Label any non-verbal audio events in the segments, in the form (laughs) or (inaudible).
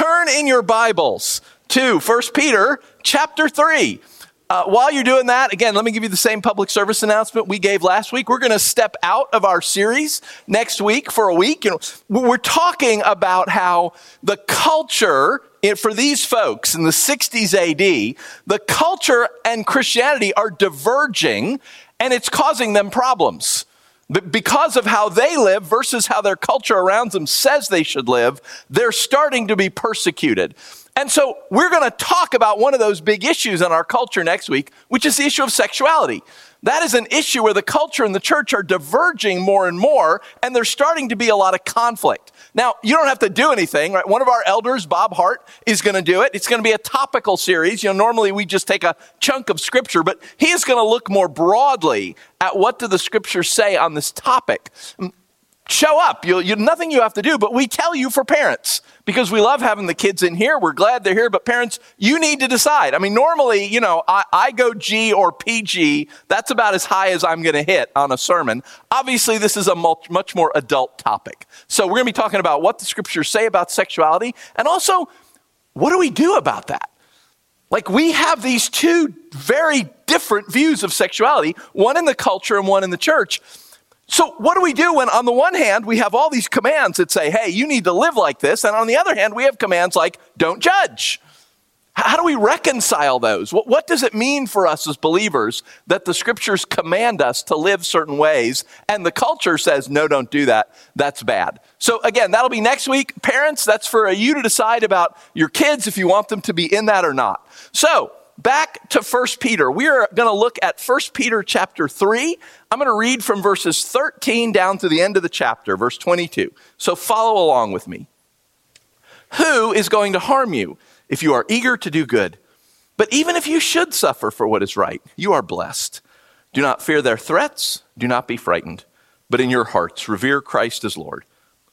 turn in your Bibles to 1 Peter chapter 3. Uh, while you're doing that, again, let me give you the same public service announcement we gave last week. We're going to step out of our series next week for a week. We're talking about how the culture for these folks in the 60s AD, the culture and Christianity are diverging and it's causing them problems because of how they live versus how their culture around them says they should live, they're starting to be persecuted. And so we're going to talk about one of those big issues in our culture next week, which is the issue of sexuality. That is an issue where the culture and the church are diverging more and more, and there's starting to be a lot of conflict. Now, you don't have to do anything, right? One of our elders, Bob Hart, is going to do it. It's going to be a topical series. You know, normally we just take a chunk of scripture, but he is going to look more broadly at what do the scriptures say on this topic show up. You, you, nothing you have to do, but we tell you for parents because we love having the kids in here. We're glad they're here, but parents, you need to decide. I mean, normally, you know, I, I go G or PG. That's about as high as I'm going to hit on a sermon. Obviously, this is a much, much more adult topic. So we're going to be talking about what the scriptures say about sexuality and also what do we do about that? Like we have these two very different views of sexuality, one in the culture and one in the church. So, what do we do when, on the one hand, we have all these commands that say, hey, you need to live like this, and on the other hand, we have commands like, don't judge? How do we reconcile those? What, what, does it mean for us as believers that the scriptures command us to live certain ways and the culture says, no, don't do that? That's bad. So, again, that'll be next week. Parents, that's for you to decide about your kids if you want them to be in that or not. So, back to 1 Peter. We are going to look at 1 Peter chapter 3. I'm going to read from verses 13 down to the end of the chapter, verse 22. So follow along with me. Who is going to harm you if you are eager to do good? But even if you should suffer for what is right, you are blessed. Do not fear their threats, do not be frightened, but in your hearts revere Christ as Lord.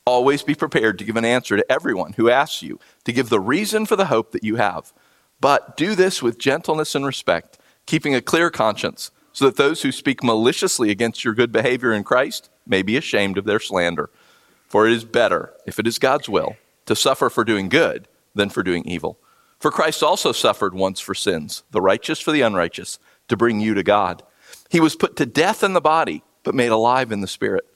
Always be prepared to give an answer to everyone who asks you to give the reason for the hope that you have but do this with gentleness and respect, keeping a clear conscience, so that those who speak maliciously against your good behavior in Christ may be ashamed of their slander. For it is better, if it is God's will, to suffer for doing good than for doing evil. For Christ also suffered once for sins, the righteous for the unrighteous, to bring you to God. He was put to death in the body, but made alive in the spirit.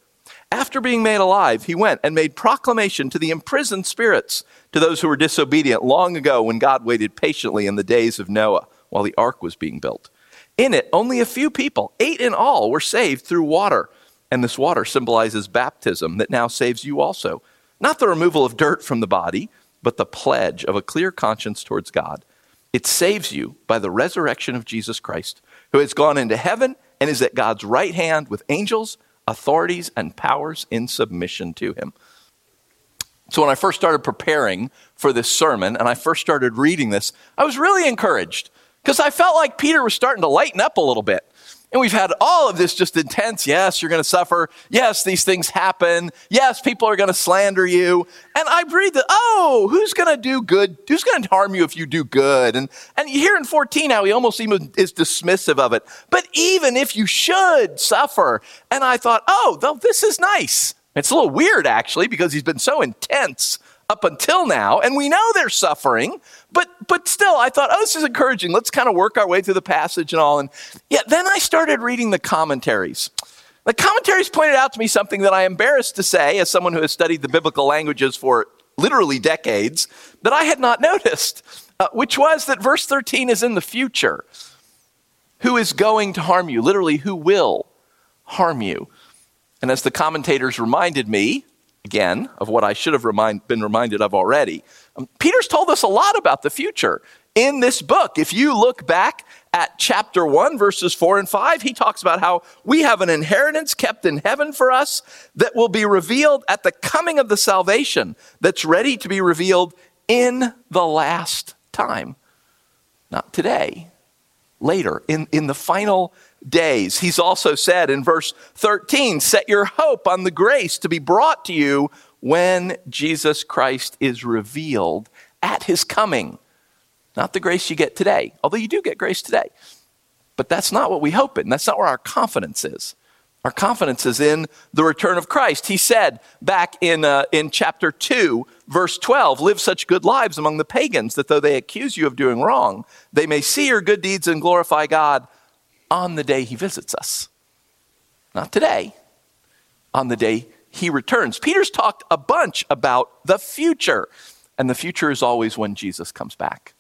After being made alive, he went and made proclamation to the imprisoned spirits to those who were disobedient long ago when God waited patiently in the days of Noah while the ark was being built. In it, only a few people, eight in all, were saved through water. And this water symbolizes baptism that now saves you also. Not the removal of dirt from the body, but the pledge of a clear conscience towards God. It saves you by the resurrection of Jesus Christ, who has gone into heaven and is at God's right hand with angels, authorities, and powers in submission to him. So when I first started preparing for this sermon and I first started reading this, I was really encouraged because I felt like Peter was starting to lighten up a little bit. And we've had all of this just intense. Yes, you're going to suffer. Yes, these things happen. Yes, people are going to slander you. And I breathed, oh, who's going to do good? Who's going to harm you if you do good? And, and hear in 14 how he almost even is dismissive of it. But even if you should suffer. And I thought, oh, this is nice. It's a little weird, actually, because he's been so intense up until now, and we know they're suffering, but but still, I thought, oh, this is encouraging. Let's kind of work our way through the passage and all. And yet, then I started reading the commentaries. The commentaries pointed out to me something that I am embarrassed to say, as someone who has studied the biblical languages for literally decades, that I had not noticed, uh, which was that verse 13 is in the future. Who is going to harm you? Literally, who will harm you? And as the commentators reminded me, again, of what I should have remind, been reminded of already, um, Peter's told us a lot about the future in this book. If you look back at chapter 1, verses 4 and 5, he talks about how we have an inheritance kept in heaven for us that will be revealed at the coming of the salvation that's ready to be revealed in the last time. Not today, later, in, in the final days. He's also said in verse 13, set your hope on the grace to be brought to you when Jesus Christ is revealed at his coming. Not the grace you get today, although you do get grace today. But that's not what we hope in. That's not where our confidence is. Our confidence is in the return of Christ. He said back in, uh, in chapter 2, verse 12, live such good lives among the pagans that though they accuse you of doing wrong, they may see your good deeds and glorify God on the day he visits us. Not today, on the day he returns. Peter's talked a bunch about the future, and the future is always when Jesus comes back.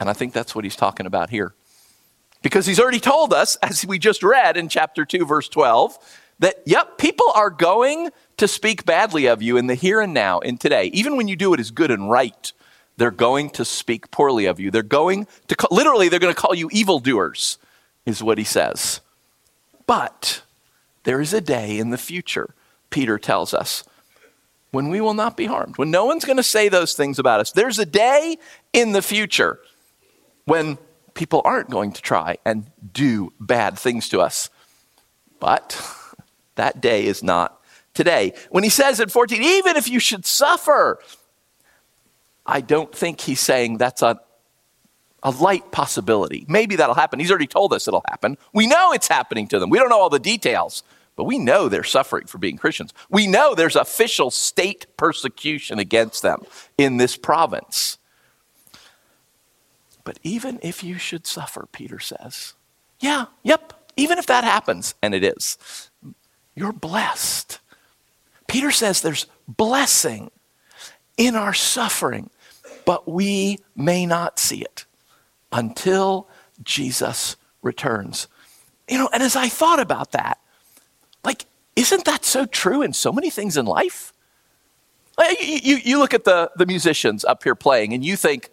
And I think that's what he's talking about here. Because he's already told us, (laughs) as we just read in chapter 2, verse 12, that, yep, people are going to speak badly of you in the here and now, in today. Even when you do what is good and right, they're going to speak poorly of you. They're going to, call, literally, they're going to call you evildoers, is what he says. But there is a day in the future, Peter tells us, when we will not be harmed, when no one's going to say those things about us. There's a day in the future when people aren't going to try and do bad things to us. But (laughs) that day is not today. When he says in 14, even if you should suffer, I don't think he's saying that's a, a light possibility. Maybe that'll happen. He's already told us it'll happen. We know it's happening to them. We don't know all the details, but we know they're suffering for being Christians. We know there's official state persecution against them in this province. But even if you should suffer, Peter says, yeah, yep, even if that happens, and it is, you're blessed. Peter says there's blessing in our suffering, but we may not see it until Jesus returns. You know, and as I thought about that, like, isn't that so true in so many things in life? You, you, look at the, the musicians up here playing and you think,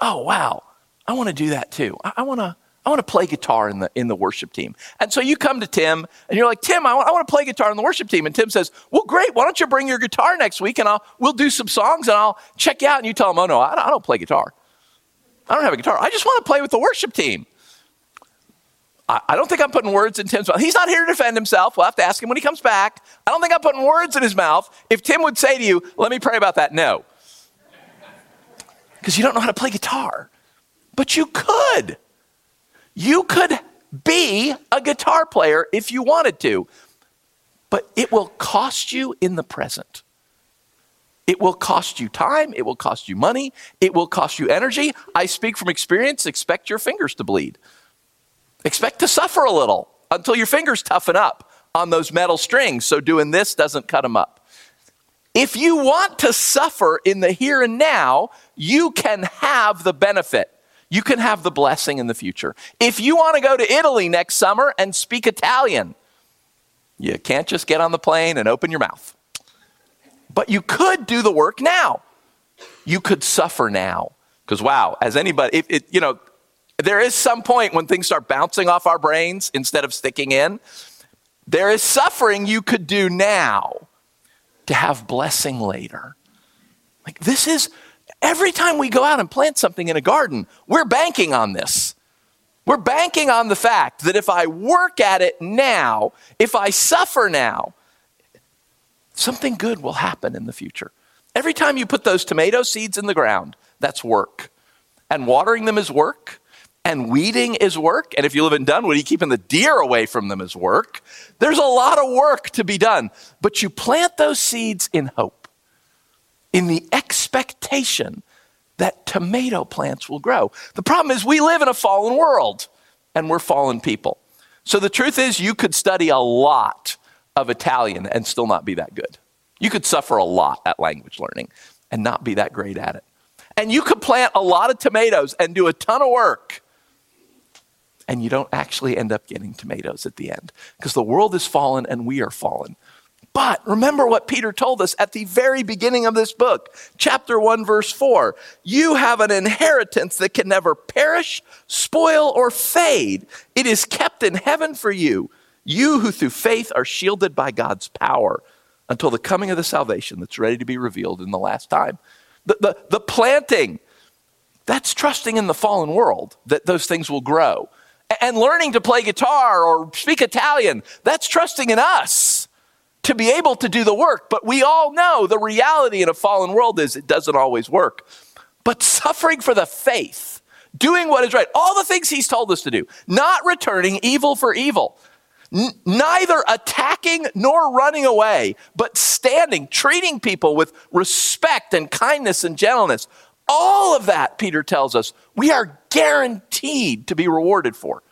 oh, wow, I want to do that too. I, I want to. I want to play guitar in the in the worship team. And so you come to Tim and you're like, Tim, I want, I want to play guitar in the worship team. And Tim says, Well, great. Why don't you bring your guitar next week and I'll we'll do some songs and I'll check you out. And you tell him, Oh no, I don't, I don't play guitar. I don't have a guitar. I just want to play with the worship team. I, don't think I'm putting words in Tim's mouth. He's not here to defend himself. We'll have to ask him when he comes back. I don't think I'm putting words in his mouth. If Tim would say to you, Let me pray about that, no. Because you don't know how to play guitar. But you could. You could be a guitar player if you wanted to, but it will cost you in the present. It will cost you time. It will cost you money. It will cost you energy. I speak from experience. Expect your fingers to bleed. Expect to suffer a little until your fingers toughen up on those metal strings so doing this doesn't cut them up. If you want to suffer in the here and now, you can have the benefit you can have the blessing in the future. If you want to go to Italy next summer and speak Italian, you can't just get on the plane and open your mouth. But you could do the work now. You could suffer now. Because, wow, as anybody, if it, you know, there is some point when things start bouncing off our brains instead of sticking in. There is suffering you could do now to have blessing later. Like, this is Every time we go out and plant something in a garden, we're banking on this. We're banking on the fact that if I work at it now, if I suffer now, something good will happen in the future. Every time you put those tomato seeds in the ground, that's work. And watering them is work. And weeding is work. And if you live in Dunwoody, keeping the deer away from them is work. There's a lot of work to be done. But you plant those seeds in hope in the expectation that tomato plants will grow. The problem is, we live in a fallen world and we're fallen people. So the truth is, you could study a lot of Italian and still not be that good. You could suffer a lot at language learning and not be that great at it. And you could plant a lot of tomatoes and do a ton of work, and you don't actually end up getting tomatoes at the end because the world is fallen and we are fallen. But remember what Peter told us at the very beginning of this book, chapter 1, verse 4. You have an inheritance that can never perish, spoil, or fade. It is kept in heaven for you. You who through faith are shielded by God's power until the coming of the salvation that's ready to be revealed in the last time. The, the, the planting, that's trusting in the fallen world that those things will grow. And learning to play guitar or speak Italian, that's trusting in us to be able to do the work. But we all know the reality in a fallen world is it doesn't always work. But suffering for the faith, doing what is right, all the things he's told us to do, not returning evil for evil. Neither attacking nor running away, but standing, treating people with respect and kindness and gentleness. All of that, Peter tells us, we are guaranteed to be rewarded for.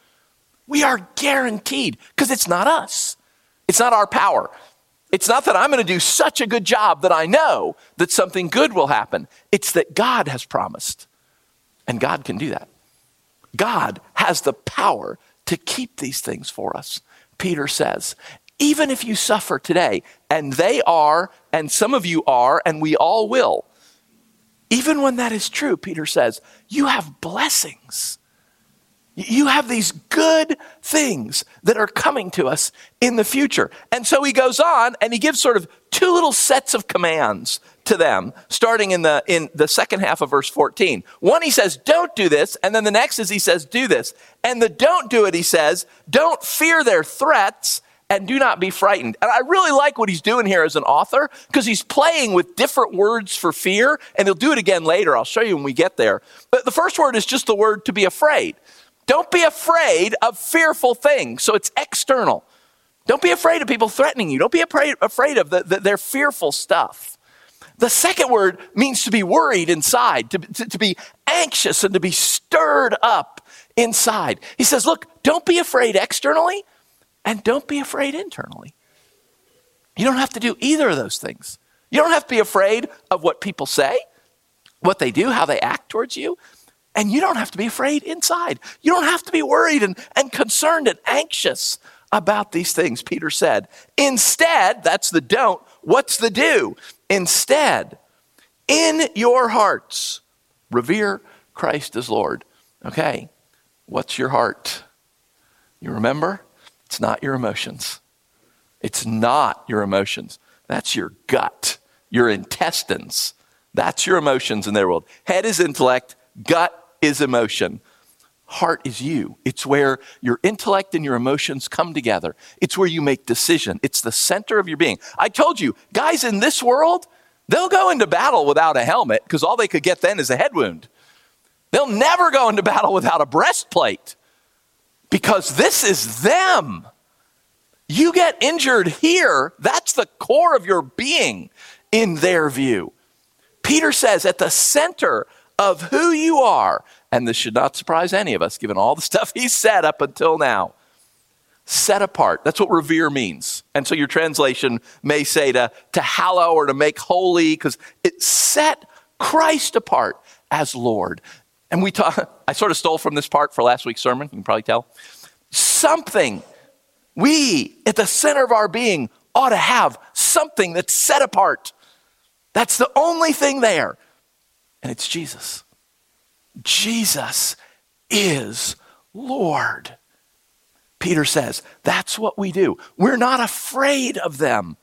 We are guaranteed because it's not us. It's not our power. It's not that I'm going to do such a good job that I know that something good will happen. It's that God has promised. And God can do that. God has the power to keep these things for us. Peter says, even if you suffer today, and they are, and some of you are, and we all will, even when that is true, Peter says, you have blessings. You have these good things that are coming to us in the future. And so he goes on and he gives sort of two little sets of commands to them, starting in the, in the second half of verse 14. One, he says, don't do this. And then the next is he says, do this. And the don't do it, he says, don't fear their threats and do not be frightened. And I really like what he's doing here as an author because he's playing with different words for fear. And he'll do it again later. I'll show you when we get there. But the first word is just the word to be afraid. Don't be afraid of fearful things. So it's external. Don't be afraid of people threatening you. Don't be afraid, of the, the, their fearful stuff. The second word means to be worried inside, to, to, to be anxious and to be stirred up inside. He says, Look, don't be afraid externally and don't be afraid internally. You don't have to do either of those things. You don't have to be afraid of what people say, what they do, how they act towards you. And you don't have to be afraid inside. You don't have to be worried and, and concerned and anxious about these things, Peter said. Instead, that's the don't. What's the do? Instead, in your hearts, revere Christ as Lord. Okay, what's your heart? You remember? It's not your emotions. It's not your emotions. That's your gut, your intestines. That's your emotions in their world. Head is intellect, gut is emotion. Heart is you. It's where your intellect and your emotions come together. It's where you make decision. It's the center of your being. I told you, guys in this world, they'll go into battle without a helmet because all they could get then is a head wound. They'll never go into battle without a breastplate because this is them. You get injured here, that's the core of your being in their view. Peter says at the center of who you are. And this should not surprise any of us, given all the (laughs) stuff he said up until now. Set apart. That's what revere means. And so your translation may say to, to hallow or to make holy, because it set Christ apart as Lord. And we talk, (laughs) I sort of stole from this part for last week's sermon, you can probably tell. Something we at the center of our being ought to have something that's set apart. That's the only thing there and it's Jesus. Jesus is Lord. Peter says, that's what we do. We're not afraid of them,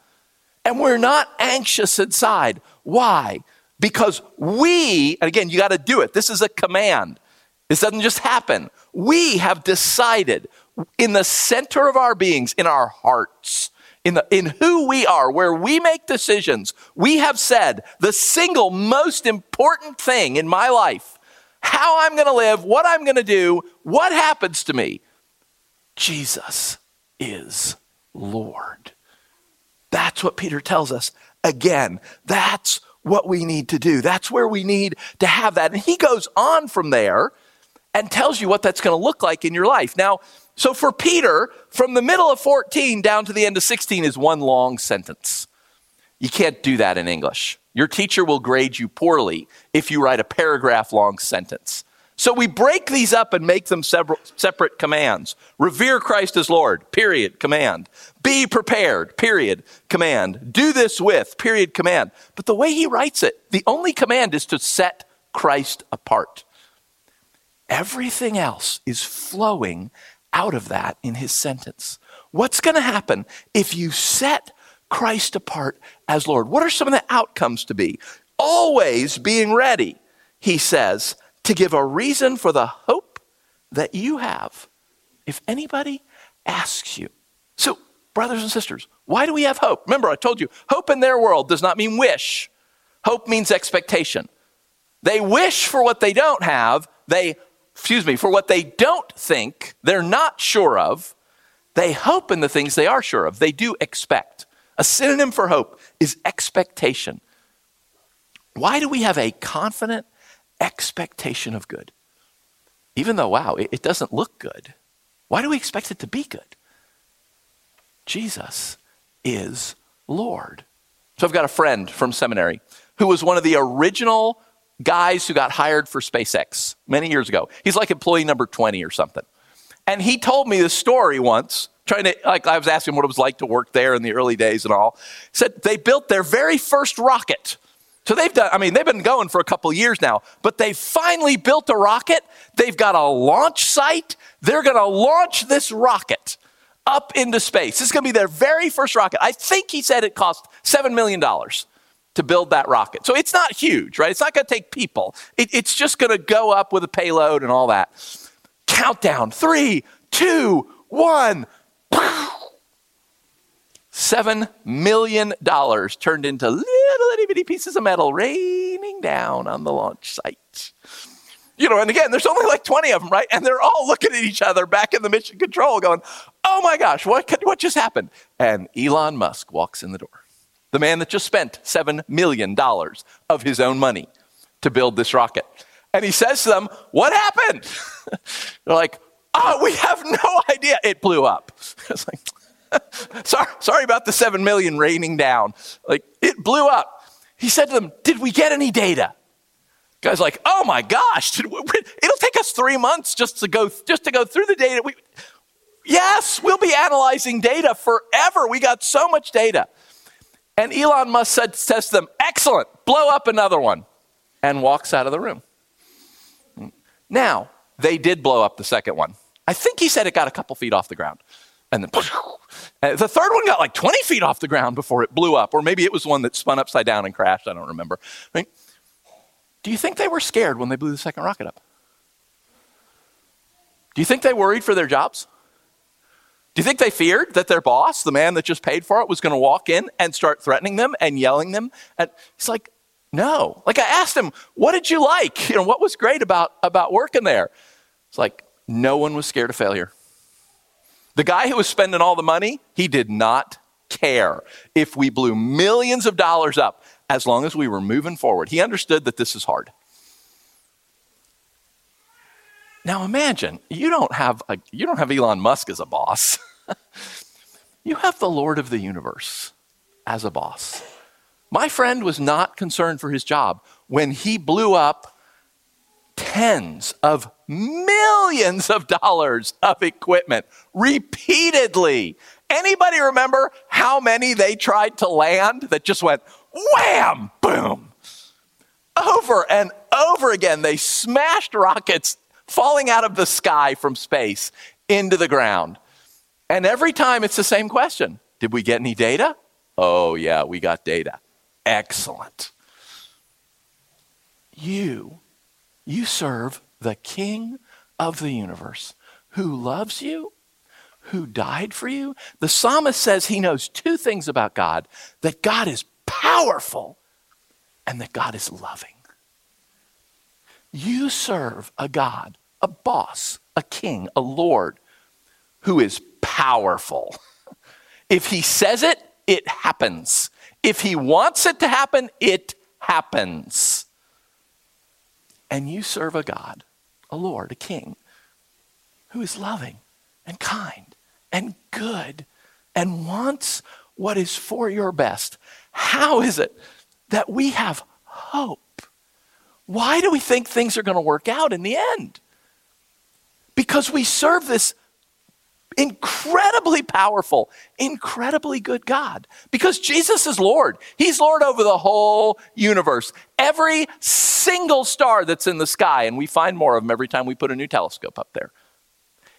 and we're not anxious inside. Why? Because we, and again, you got to do it. This is a command. This doesn't just happen. We have decided in the center of our beings, in our hearts, in, the, in who we are, where we make decisions, we have said the single most important thing in my life, how I'm going to live, what I'm going to do, what happens to me, Jesus is Lord. That's what Peter tells us. Again, that's what we need to do. That's where we need to have that. And he goes on from there and tells you what that's going to look like in your life. Now, so for Peter, from the middle of 14 down to the end of 16 is one long sentence. You can't do that in English. Your teacher will grade you poorly if you write a paragraph long sentence. So we break these up and make them separate commands. Revere Christ as Lord, period, command. Be prepared, period, command. Do this with, period, command. But the way he writes it, the only command is to set Christ apart. Everything else is flowing out of that in his sentence. What's going to happen if you set Christ apart as Lord? What are some of the outcomes to be? Always being ready, he says, to give a reason for the hope that you have if anybody asks you. So, brothers and sisters, why do we have hope? Remember, I told you, hope in their world does not mean wish, hope means expectation. They wish for what they don't have, they excuse me, for what they don't think, they're not sure of, They hope in the things they are sure of. They do expect. A synonym for hope is expectation. Why do we have a confident expectation of good? Even though, wow, it, it doesn't look good. Why do we expect it to be good? Jesus is Lord. So I've got a friend from seminary who was one of the original guys who got hired for SpaceX many years ago. He's like employee number 20 or something. And he told me this story once, trying to, like, I was asking what it was like to work there in the early days and all. He said they built their very first rocket. So they've done, I mean, they've been going for a couple years now, but they finally built a rocket. They've got a launch site. They're going to launch this rocket up into space. This is going to be their very first rocket. I think he said it cost $7 million to build that rocket. So it's not huge, right? It's not going to take people. It, it's just going to go up with a payload and all that. Countdown three, two, one. Seven million dollars turned into little itty bitty pieces of metal raining down on the launch site. You know, and again, there's only like 20 of them, right? And they're all looking at each other back in the mission control going, oh my gosh, what, what just happened? And Elon Musk walks in the door the man that just spent $7 million of his own money to build this rocket. And he says to them, What happened? (laughs) They're like, Oh, we have no idea. It blew up. (laughs) It's like, (laughs) sorry, sorry about the 7 million raining down. Like, it blew up. He said to them, Did we get any data? Guy's like, Oh my gosh, it'll take us three months just to go, just to go through the data. We, yes, we'll be analyzing data forever. We got so much data. And Elon Musk said, says to them, Excellent, blow up another one, and walks out of the room. Now, they did blow up the second one. I think he said it got a couple feet off the ground. And then (laughs) and the third one got like 20 feet off the ground before it blew up. Or maybe it was one that spun upside down and crashed. I don't remember. Right? Do you think they were scared when they blew the second rocket up? Do you think they worried for their jobs? Do you think they feared that their boss, the man that just paid for it, was going to walk in and start threatening them and yelling them? And he's like, no. Like I asked him, what did you like? You know, what was great about, about working there? It's like, no one was scared of failure. The guy who was spending all the money, he did not care if we blew millions of dollars up as long as we were moving forward. He understood that this is hard. Now imagine you don't have a, you don't have Elon Musk as a boss. (laughs) you have the Lord of the universe as a boss. My friend was not concerned for his job when he blew up tens of millions of dollars of equipment repeatedly. Anybody remember how many they tried to land that just went wham, boom? Over and over again, they smashed rockets falling out of the sky from space into the ground. And every time it's the same question Did we get any data? Oh, yeah, we got data. Excellent. You, you serve the King of the universe who loves you, who died for you. The psalmist says he knows two things about God that God is powerful and that God is loving. You serve a God a boss, a king, a lord who is powerful. (laughs) If he says it, it happens. If he wants it to happen, it happens. And you serve a God, a Lord, a king, who is loving and kind and good and wants what is for your best. How is it that we have hope? Why do we think things are going to work out in the end? because we serve this incredibly powerful, incredibly good God. Because Jesus is Lord. He's Lord over the whole universe. Every single star that's in the sky, and we find more of them every time we put a new telescope up there.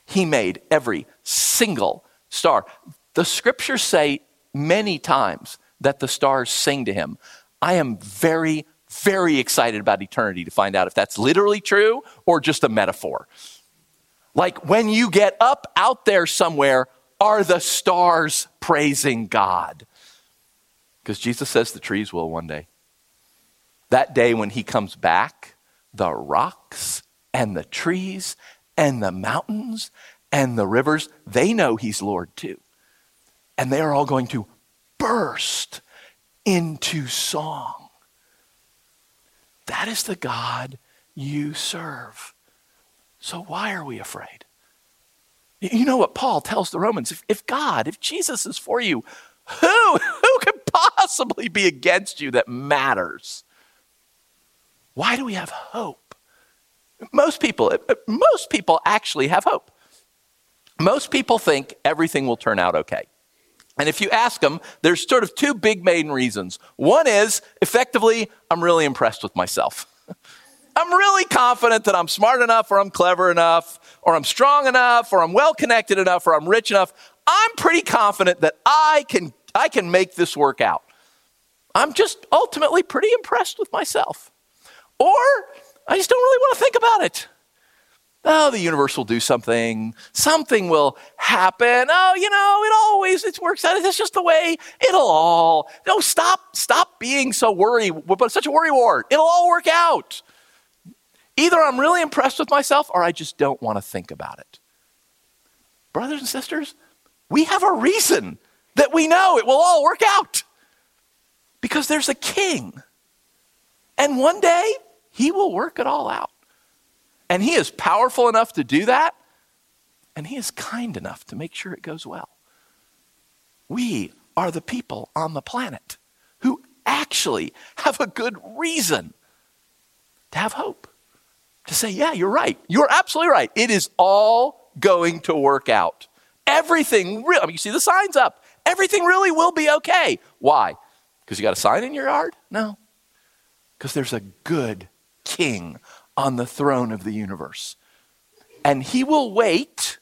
He made every single star. The scriptures say many times that the stars sing to him. I am very, very excited about eternity to find out if that's literally true or just a metaphor. Like when you get up out there somewhere, are the stars praising God? Because Jesus says the trees will one day. That day when he comes back, the rocks and the trees and the mountains and the rivers, they know he's Lord too. And they are all going to burst into song. That is the God you serve. So why are we afraid? You know what Paul tells the Romans if, if God, if Jesus is for you, who, who could possibly be against you that matters? Why do we have hope? Most people, uh, uh, most people actually have hope. Most people think everything will turn out okay. And if you ask them, there's sort of two big main reasons. One is effectively, I'm really impressed with myself. (laughs) I'm really confident that I'm smart enough, or I'm clever enough, or I'm strong enough, or I'm well connected enough, or I'm rich enough. I'm pretty confident that I can, I can make this work out. I'm just ultimately pretty impressed with myself. Or I just don't really want to think about it. Oh, the universe will do something. Something will happen. Oh, you know, it always it works out. It's just the way it'll all. No, stop, stop being so worried, but such a worry wart. It'll all work out. Either I'm really impressed with myself or I just don't want to think about it. Brothers and sisters, we have a reason that we know it will all work out. Because there's a king. And one day, he will work it all out. And He is powerful enough to do that, and He is kind enough to make sure it goes well. We are the people on the planet who actually have a good reason to have hope. To say, yeah, you're right. You're absolutely right. It is all going to work out. Everything, really, I mean, you see the signs up. Everything really will be okay. Why? Because you got a sign in your yard? No. Because there's a good king on the throne of the universe. And he will wait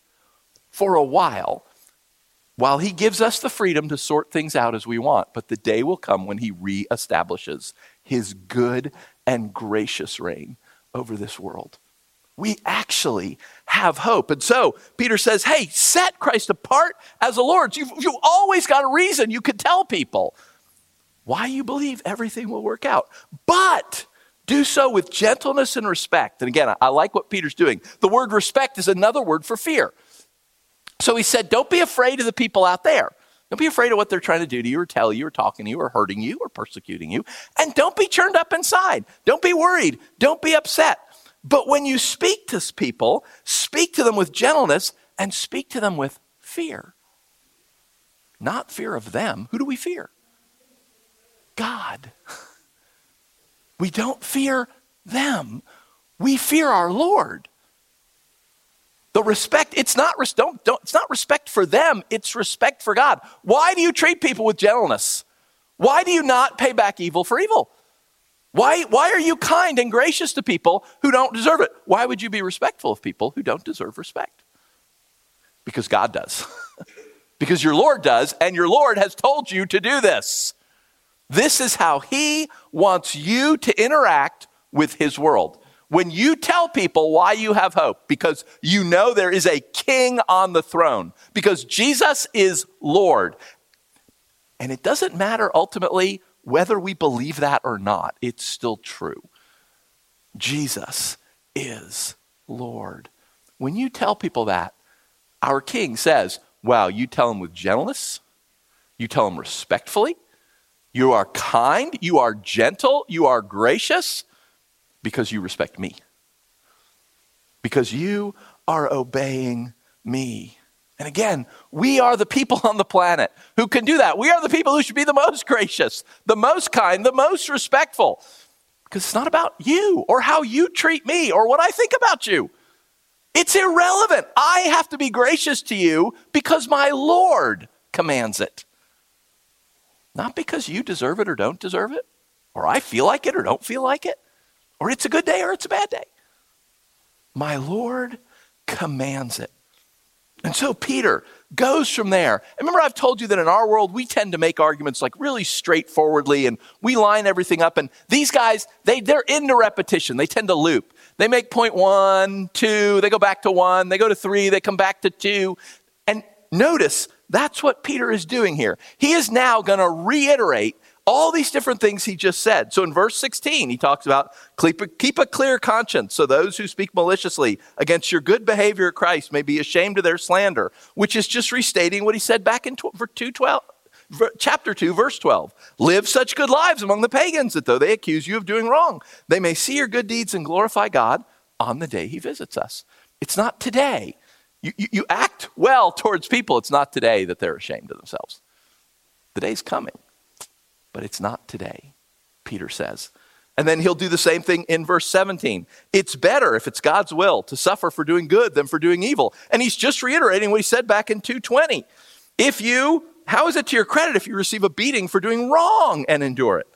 for a while while he gives us the freedom to sort things out as we want. But the day will come when he reestablishes his good and gracious reign over this world. We actually have hope. And so Peter says, hey, set Christ apart as the Lord. You've, you've always got a reason you could tell people why you believe everything will work out. But do so with gentleness and respect. And again, I like what Peter's doing. The word respect is another word for fear. So he said, Don't be afraid of the people out there. Don't be afraid of what they're trying to do to you or tell you or talking to you or hurting you or persecuting you. And don't be churned up inside. Don't be worried. Don't be upset. But when you speak to people, speak to them with gentleness and speak to them with fear. Not fear of them. Who do we fear? God. (laughs) We don't fear them. We fear our Lord. The respect, it's not, don't, don't, it's not respect for them, it's respect for God. Why do you treat people with gentleness? Why do you not pay back evil for evil? Why, why are you kind and gracious to people who don't deserve it? Why would you be respectful of people who don't deserve respect? Because God does. (laughs) because your Lord does, and your Lord has told you to do this. This is how he wants you to interact with his world. When you tell people why you have hope, because you know there is a king on the throne, because Jesus is Lord. And it doesn't matter ultimately whether we believe that or not, it's still true. Jesus is Lord. When you tell people that, our king says, Wow, you tell them with gentleness, you tell them respectfully, you are kind, you are gentle, you are gracious because you respect me. Because you are obeying me. And again, we are the people on the planet who can do that. We are the people who should be the most gracious, the most kind, the most respectful. Because it's not about you or how you treat me or what I think about you. It's irrelevant. I have to be gracious to you because my Lord commands it. Not because you deserve it or don't deserve it, or I feel like it or don't feel like it, or it's a good day or it's a bad day. My Lord commands it. And so Peter goes from there. Remember, I've told you that in our world, we tend to make arguments like really straightforwardly and we line everything up. And these guys, they, they're into repetition. They tend to loop. They make point one, two, they go back to one, they go to three, they come back to two. And notice that's what Peter is doing here. He is now going to reiterate All these different things he just said. So in verse 16, he talks about keep a, keep a clear conscience so those who speak maliciously against your good behavior of Christ may be ashamed of their slander, which is just restating what he said back in 212, chapter 2, verse 12. Live such good lives among the pagans that though they accuse you of doing wrong, they may see your good deeds and glorify God on the day he visits us. It's not today. You, you, you act well towards people. It's not today that they're ashamed of themselves. The day's coming but it's not today, Peter says. And then he'll do the same thing in verse 17. It's better, if it's God's will, to suffer for doing good than for doing evil. And he's just reiterating what he said back in 220. If you, how is it to your credit if you receive a beating for doing wrong and endure it?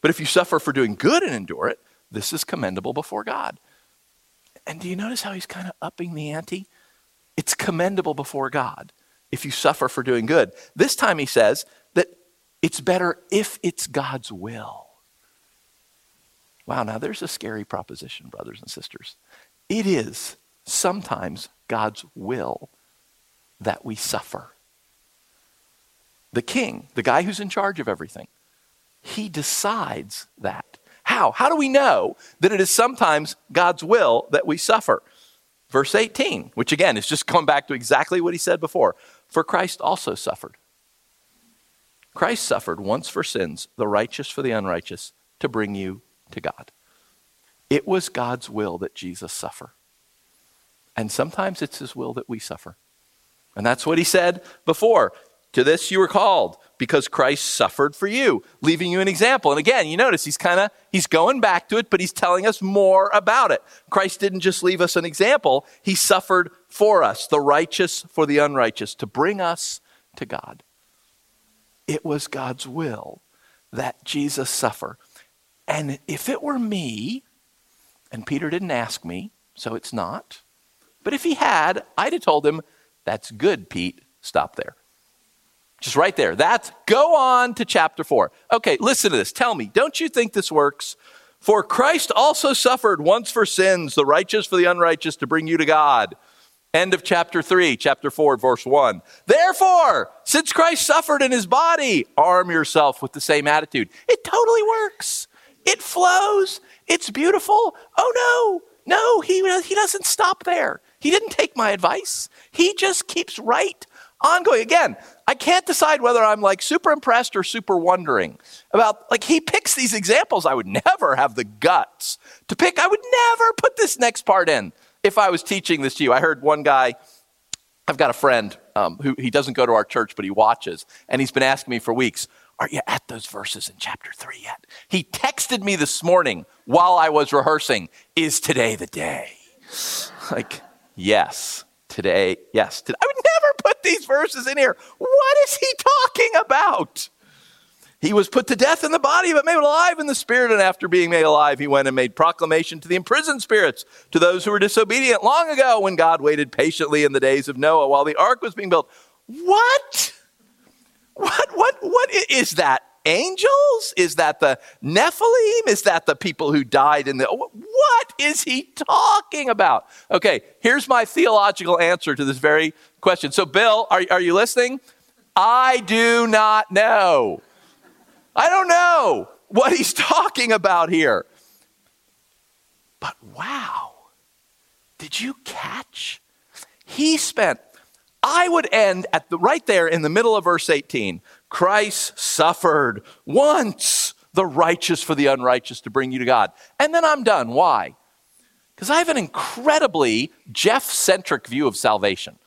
But if you suffer for doing good and endure it, this is commendable before God. And do you notice how he's kind of upping the ante? It's commendable before God if you suffer for doing good. This time he says that it's better if it's God's will. Wow, now there's a scary proposition, brothers and sisters. It is sometimes God's will that we suffer. The king, the guy who's in charge of everything, he decides that. How? How do we know that it is sometimes God's will that we suffer? Verse 18, which again is just (laughs) going back to exactly what he said before. For Christ also suffered Christ suffered once for sins, the righteous for the unrighteous, to bring you to God. It was God's will that Jesus suffer. And sometimes it's his will that we suffer. And that's what he said before. To this you were called because Christ suffered for you, leaving you an example. And again, you notice he's kind of he's going back to it, but he's telling us more about it. Christ didn't just leave us an example, he suffered for us, the righteous for the unrighteous, to bring us to God. It was God's will that Jesus suffer. And if it were me, and Peter didn't ask me, so it's not, but if he had, I'd have told him, That's good, Pete. Stop there. Just right there. That's go on to chapter 4. Okay, listen to this. Tell me, don't you think this works? For Christ also suffered once for sins, the righteous for the unrighteous, to bring you to God End of chapter 3, chapter 4, verse 1. Therefore, since Christ suffered in his body, arm yourself with the same attitude. It totally works. It flows. It's beautiful. Oh no, no, he, he doesn't stop there. He didn't take my advice. He just keeps right on going. Again, I can't decide whether I'm like super impressed or super wondering about, like, he picks these examples I would never have the guts to pick. I would never put this next part in if I was teaching this to you. I heard one guy, I've got a friend um, who he doesn't go to our church, but he watches, and he's been asking me for weeks, Are you at those verses in chapter 3 yet? He texted me this morning while I was rehearsing, Is today the day? Like, yes, today, yes. Today. I would never put these verses in here. What is he talking about? He was put to death in the body, but made alive in the spirit. And after being made alive, he went and made proclamation to the imprisoned spirits, to those who were disobedient long ago when God waited patiently in the days of Noah while the ark was being built. What? What, what, what is that? Angels? Is that the Nephilim? Is that the people who died in the. What is he talking about? Okay, here's my theological answer to this very question. So, Bill, are, are you listening? I do not know. I don't know what he's talking about here. But wow, did you catch? He spent, I would end at the right there in the middle of verse 18. Christ suffered once the righteous for the unrighteous to bring you to God. And then I'm done. Why? Because I have an incredibly Jeff centric view of salvation.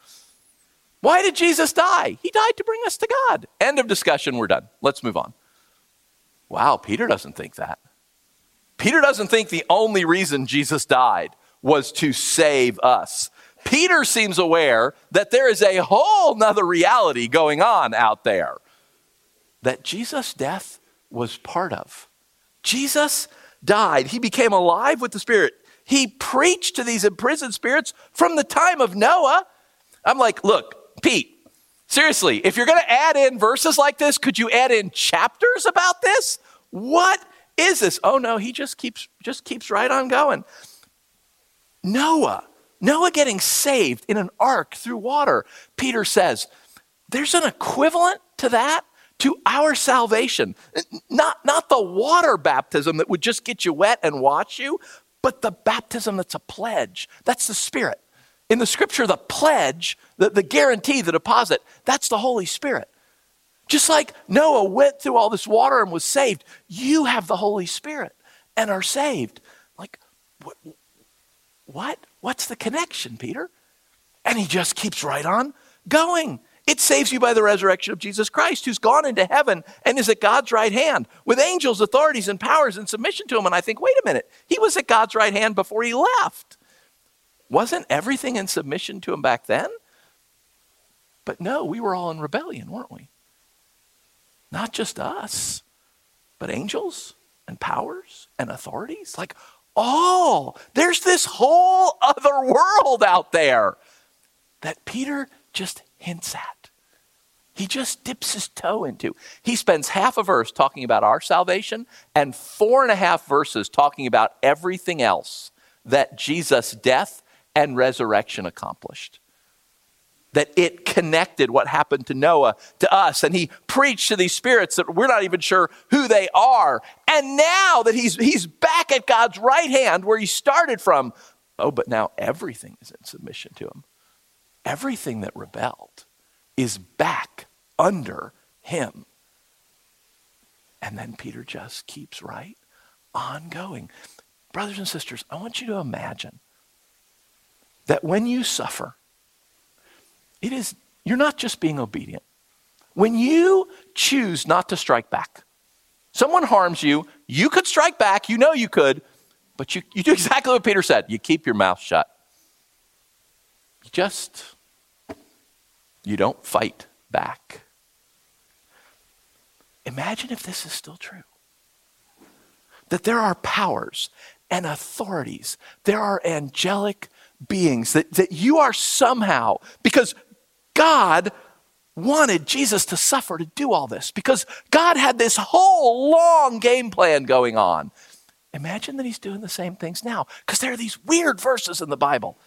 Why did Jesus die? He died to bring us to God. End of discussion. We're done. Let's move on. Wow, Peter doesn't think that. Peter doesn't think the only reason Jesus died was to save us. Peter seems aware that there is a whole nother reality going on out there that Jesus' death was part of. Jesus died, he became alive with the Spirit. He preached to these imprisoned spirits from the time of Noah. I'm like, look, Pete, Seriously, if you're going to add in verses like this, could you add in chapters about this? What is this? Oh no, he just keeps just keeps right on going. Noah, Noah getting saved in an ark through water. Peter says, there's an equivalent to that to our salvation. Not, not the water baptism that would just get you wet and wash you, but the baptism that's a pledge. That's the Spirit. In the scripture, the pledge, the, the guarantee, the deposit, that's the Holy Spirit. Just like Noah went through all this water and was saved, you have the Holy Spirit and are saved. Like, what? what? What's the connection, Peter? And he just keeps right on going. It saves you by the resurrection of Jesus Christ, who's gone into heaven and is at God's right hand with angels, authorities, and powers in submission to him. And I think, wait a minute, he was at God's right hand before he left. Wasn't everything in submission to him back then? But no, we were all in rebellion, weren't we? Not just us, but angels and powers and authorities. Like all. There's this whole other world out there that Peter just hints at. He just dips his toe into. He spends half a verse talking about our salvation and four and a half verses talking about everything else that Jesus' death and resurrection accomplished. That it connected what happened to Noah to us. And he preached to these spirits that we're not even sure who they are. And now that he's, he's back at God's right hand where he started from, oh, but now everything is in submission to him. Everything that rebelled is back under him. And then Peter just keeps right on going. Brothers and sisters, I want you to imagine that when you suffer, it is you're not just being obedient. When you choose not to strike back, someone harms you, you could strike back, you know you could, but you, you do (laughs) exactly what Peter said. You keep your mouth shut. You just you don't fight back. Imagine if this is still true. That there are powers and authorities, there are angelic beings, that, that you are somehow, because God wanted Jesus to suffer to do all this, because God had this whole long game plan going on. Imagine that He's doing the same things now, because there are these weird verses in the Bible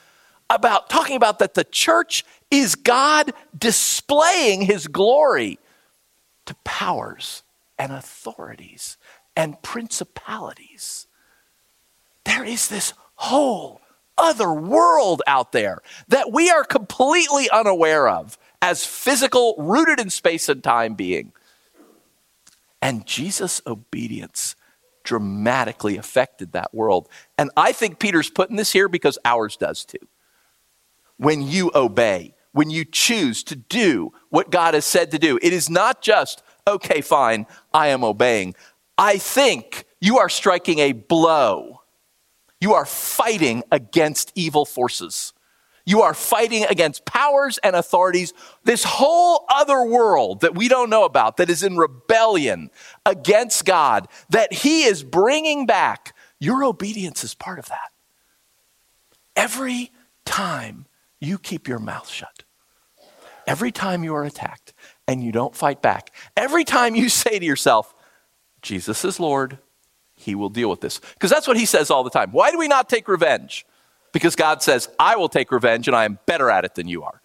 about talking about that the church is God displaying his glory to powers and authorities and principalities. There is this whole other world out there that we are completely unaware of as physical, rooted in space and time being. And Jesus' obedience dramatically affected that world. And I think Peter's putting this here because ours does too when you obey, when you choose to do what God has said to do. It is not just, okay, fine, I am obeying. I think you are striking a blow. You are fighting against evil forces. You are fighting against powers and authorities, this whole other world that we don't know about, that is in rebellion against God, that He is bringing back. Your obedience is part of that. Every time you keep your mouth shut. Every time you are attacked and you don't fight back, every time you (laughs) say to yourself, Jesus is Lord, he will deal with this. Because that's what he says all the time. Why do we not take revenge? Because God says, I will take revenge and I am better at it than you are.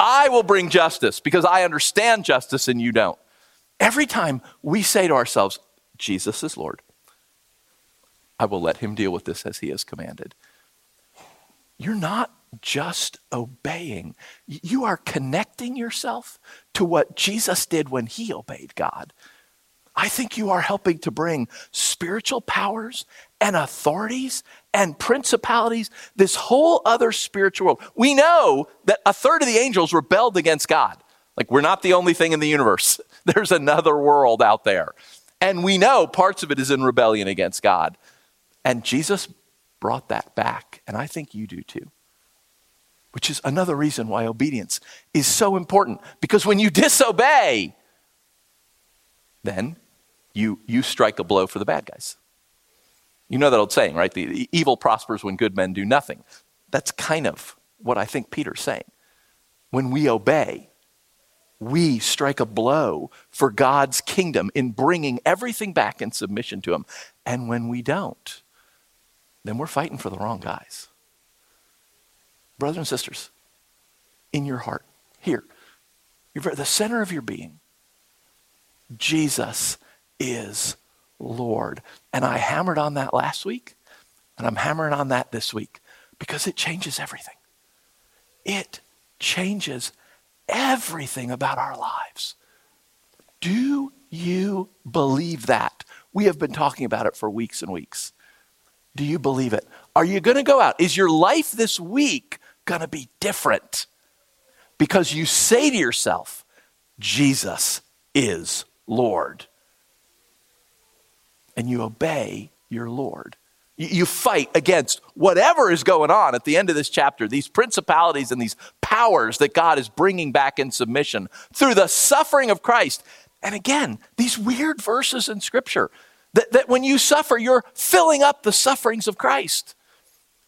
I will bring justice because I understand justice and you don't. Every time we say to ourselves, Jesus is Lord, I will let him deal with this as he has commanded. You're not just obeying. You are connecting yourself to what Jesus did when he obeyed God. I think you are helping to bring spiritual powers and authorities and principalities, this whole other spiritual world. We know that a third of the angels rebelled against God. Like, we're not the only thing in the universe, (laughs) there's another world out there. And we know parts of it is in rebellion against God. And Jesus brought that back. And I think you do too which is another reason why obedience is so important. Because when you disobey, then you, you strike a blow for the bad guys. You know that old saying, right? The, the evil prospers when good men do nothing. That's kind of what I think Peter's saying. When we obey, we strike a blow for God's kingdom in bringing everything back in submission to Him. And when we don't, then we're fighting for the wrong guys brothers and sisters, in your heart, here, you're the center of your being, Jesus is Lord. And I hammered on that last week, and I'm hammering on that this week because it changes everything. It changes everything about our lives. Do you believe that? We have been talking about it for weeks and weeks. Do you believe it? Are you going to go out? Is your life this week going to be different? Because you say to yourself, Jesus is Lord. And you obey your Lord. You fight against whatever is going on at the end of this chapter, these principalities and these powers that God is bringing back in submission through the suffering of Christ. And again, these weird verses in Scripture that, that when you suffer, you're filling up the sufferings of Christ.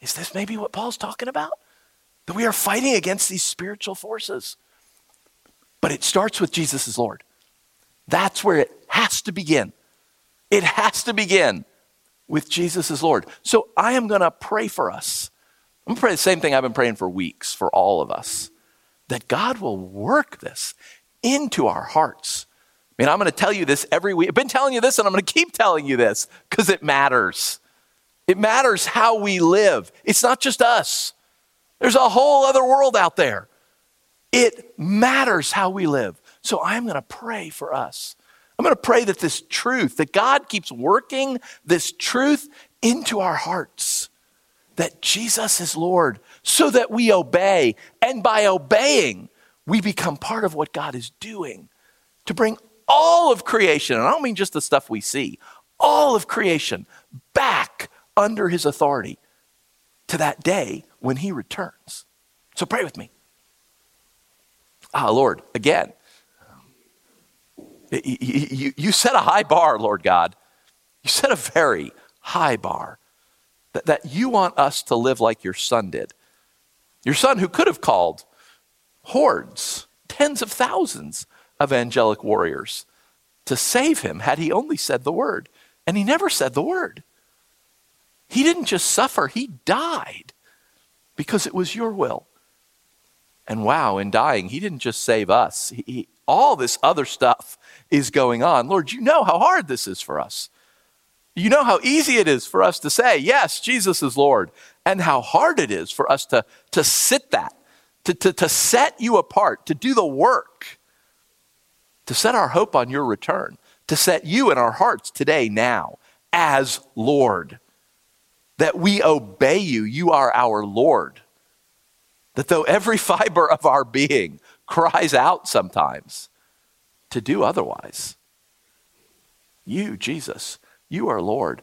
Is this maybe what Paul's talking about? That we are fighting against these spiritual forces. But it starts with Jesus as Lord. That's where it has to begin. It has to begin with Jesus as Lord. So I am going to pray for us. I'm going to pray the same thing I've been praying for weeks for all of us that God will work this into our hearts. I mean, I'm going to tell you this every week. I've been telling you this and I'm going to keep telling you this because it matters. It matters how we live. It's not just us, there's a whole other world out there. It matters how we live. So I'm going to pray for us. I'm going to pray that this truth, that God keeps working this truth into our hearts, that Jesus is Lord, so that we obey. And by obeying, we become part of what God is doing to bring all of creation, and I don't mean just the stuff we see, all of creation back under his authority to that day when he returns. So pray with me. Ah, Lord, again, you, set a high bar, Lord God. You set a very high bar that, that you want us to live like your son did. Your son, who could have called hordes, tens of thousands of angelic warriors to save him had he only said the word. And he never said the word. He didn't just suffer, he died because it was your will. And wow, in dying, he didn't just save us, he, he, all this other stuff is going on. Lord, you know how hard this is for us. You know how easy it is for us to say, Yes, Jesus is Lord, and how hard it is for us to, to sit that, to, to, to set you apart, to do the work, to set our hope on your return, to set you in our hearts today, now, as Lord. That we obey you, you are our Lord. That though every (laughs) fiber of our being cries out sometimes to do otherwise, you, Jesus, you are Lord.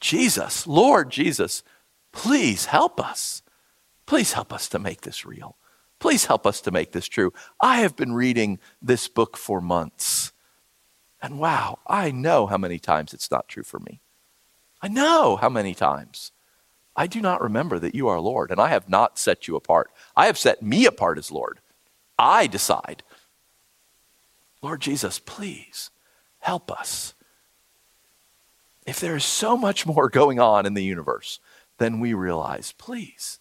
Jesus, Lord Jesus, please help us. Please help us to make this real. Please help us to make this true. I have been reading this book for months. And wow, I know how many times it's not true for me. I know how many times. I do not remember that you are Lord, and I have not set you apart. I have set me apart as Lord. I decide. Lord Jesus, please help us. If there is so much more going on in the universe than we realize, please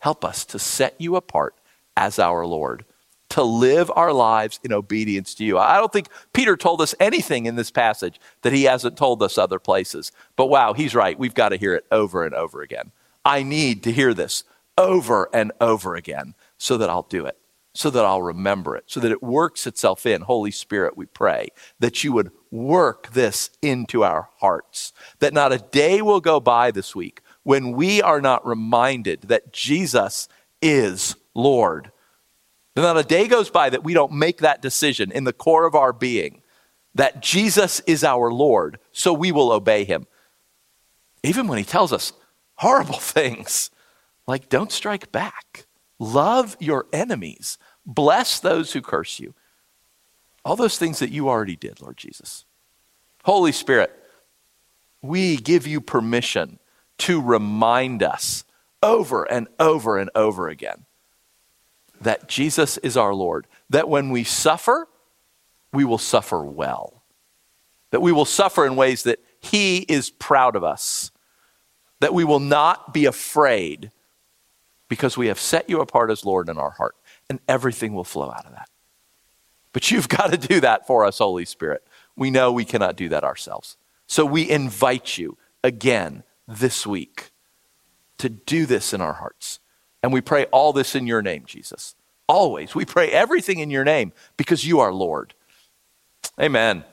help us to set you apart as our Lord, to live our lives in obedience to you. I don't think Peter told us anything in this passage that he hasn't told us other places. But wow, he's right. We've got to hear it over and over again. I need to hear this over and over again so that I'll do it, so that I'll remember it, so that it works itself in. Holy Spirit, we pray that you would work this into our hearts, that not a day will go by this week when we are not reminded that Jesus is Lord. Not a day goes by that we don't make that decision in the core of our being that Jesus is our Lord, so we will obey him. Even when he tells us, horrible (laughs) things like don't strike back, love your enemies, bless those who curse you. All those things that you already did, Lord Jesus. Holy Spirit, we give you permission to remind us over and over and over again that Jesus is our Lord, that when we suffer, we will suffer well, that we will suffer in ways that He is proud of us that we will not be afraid because we have set you apart as Lord in our heart, and everything will flow out of that. But you've (laughs) got to do that for us, Holy Spirit. We know we cannot do that ourselves. So we invite you again this week to do this in our hearts. And we pray all this in your name, Jesus. Always. We pray everything in your name because you are Lord. Amen.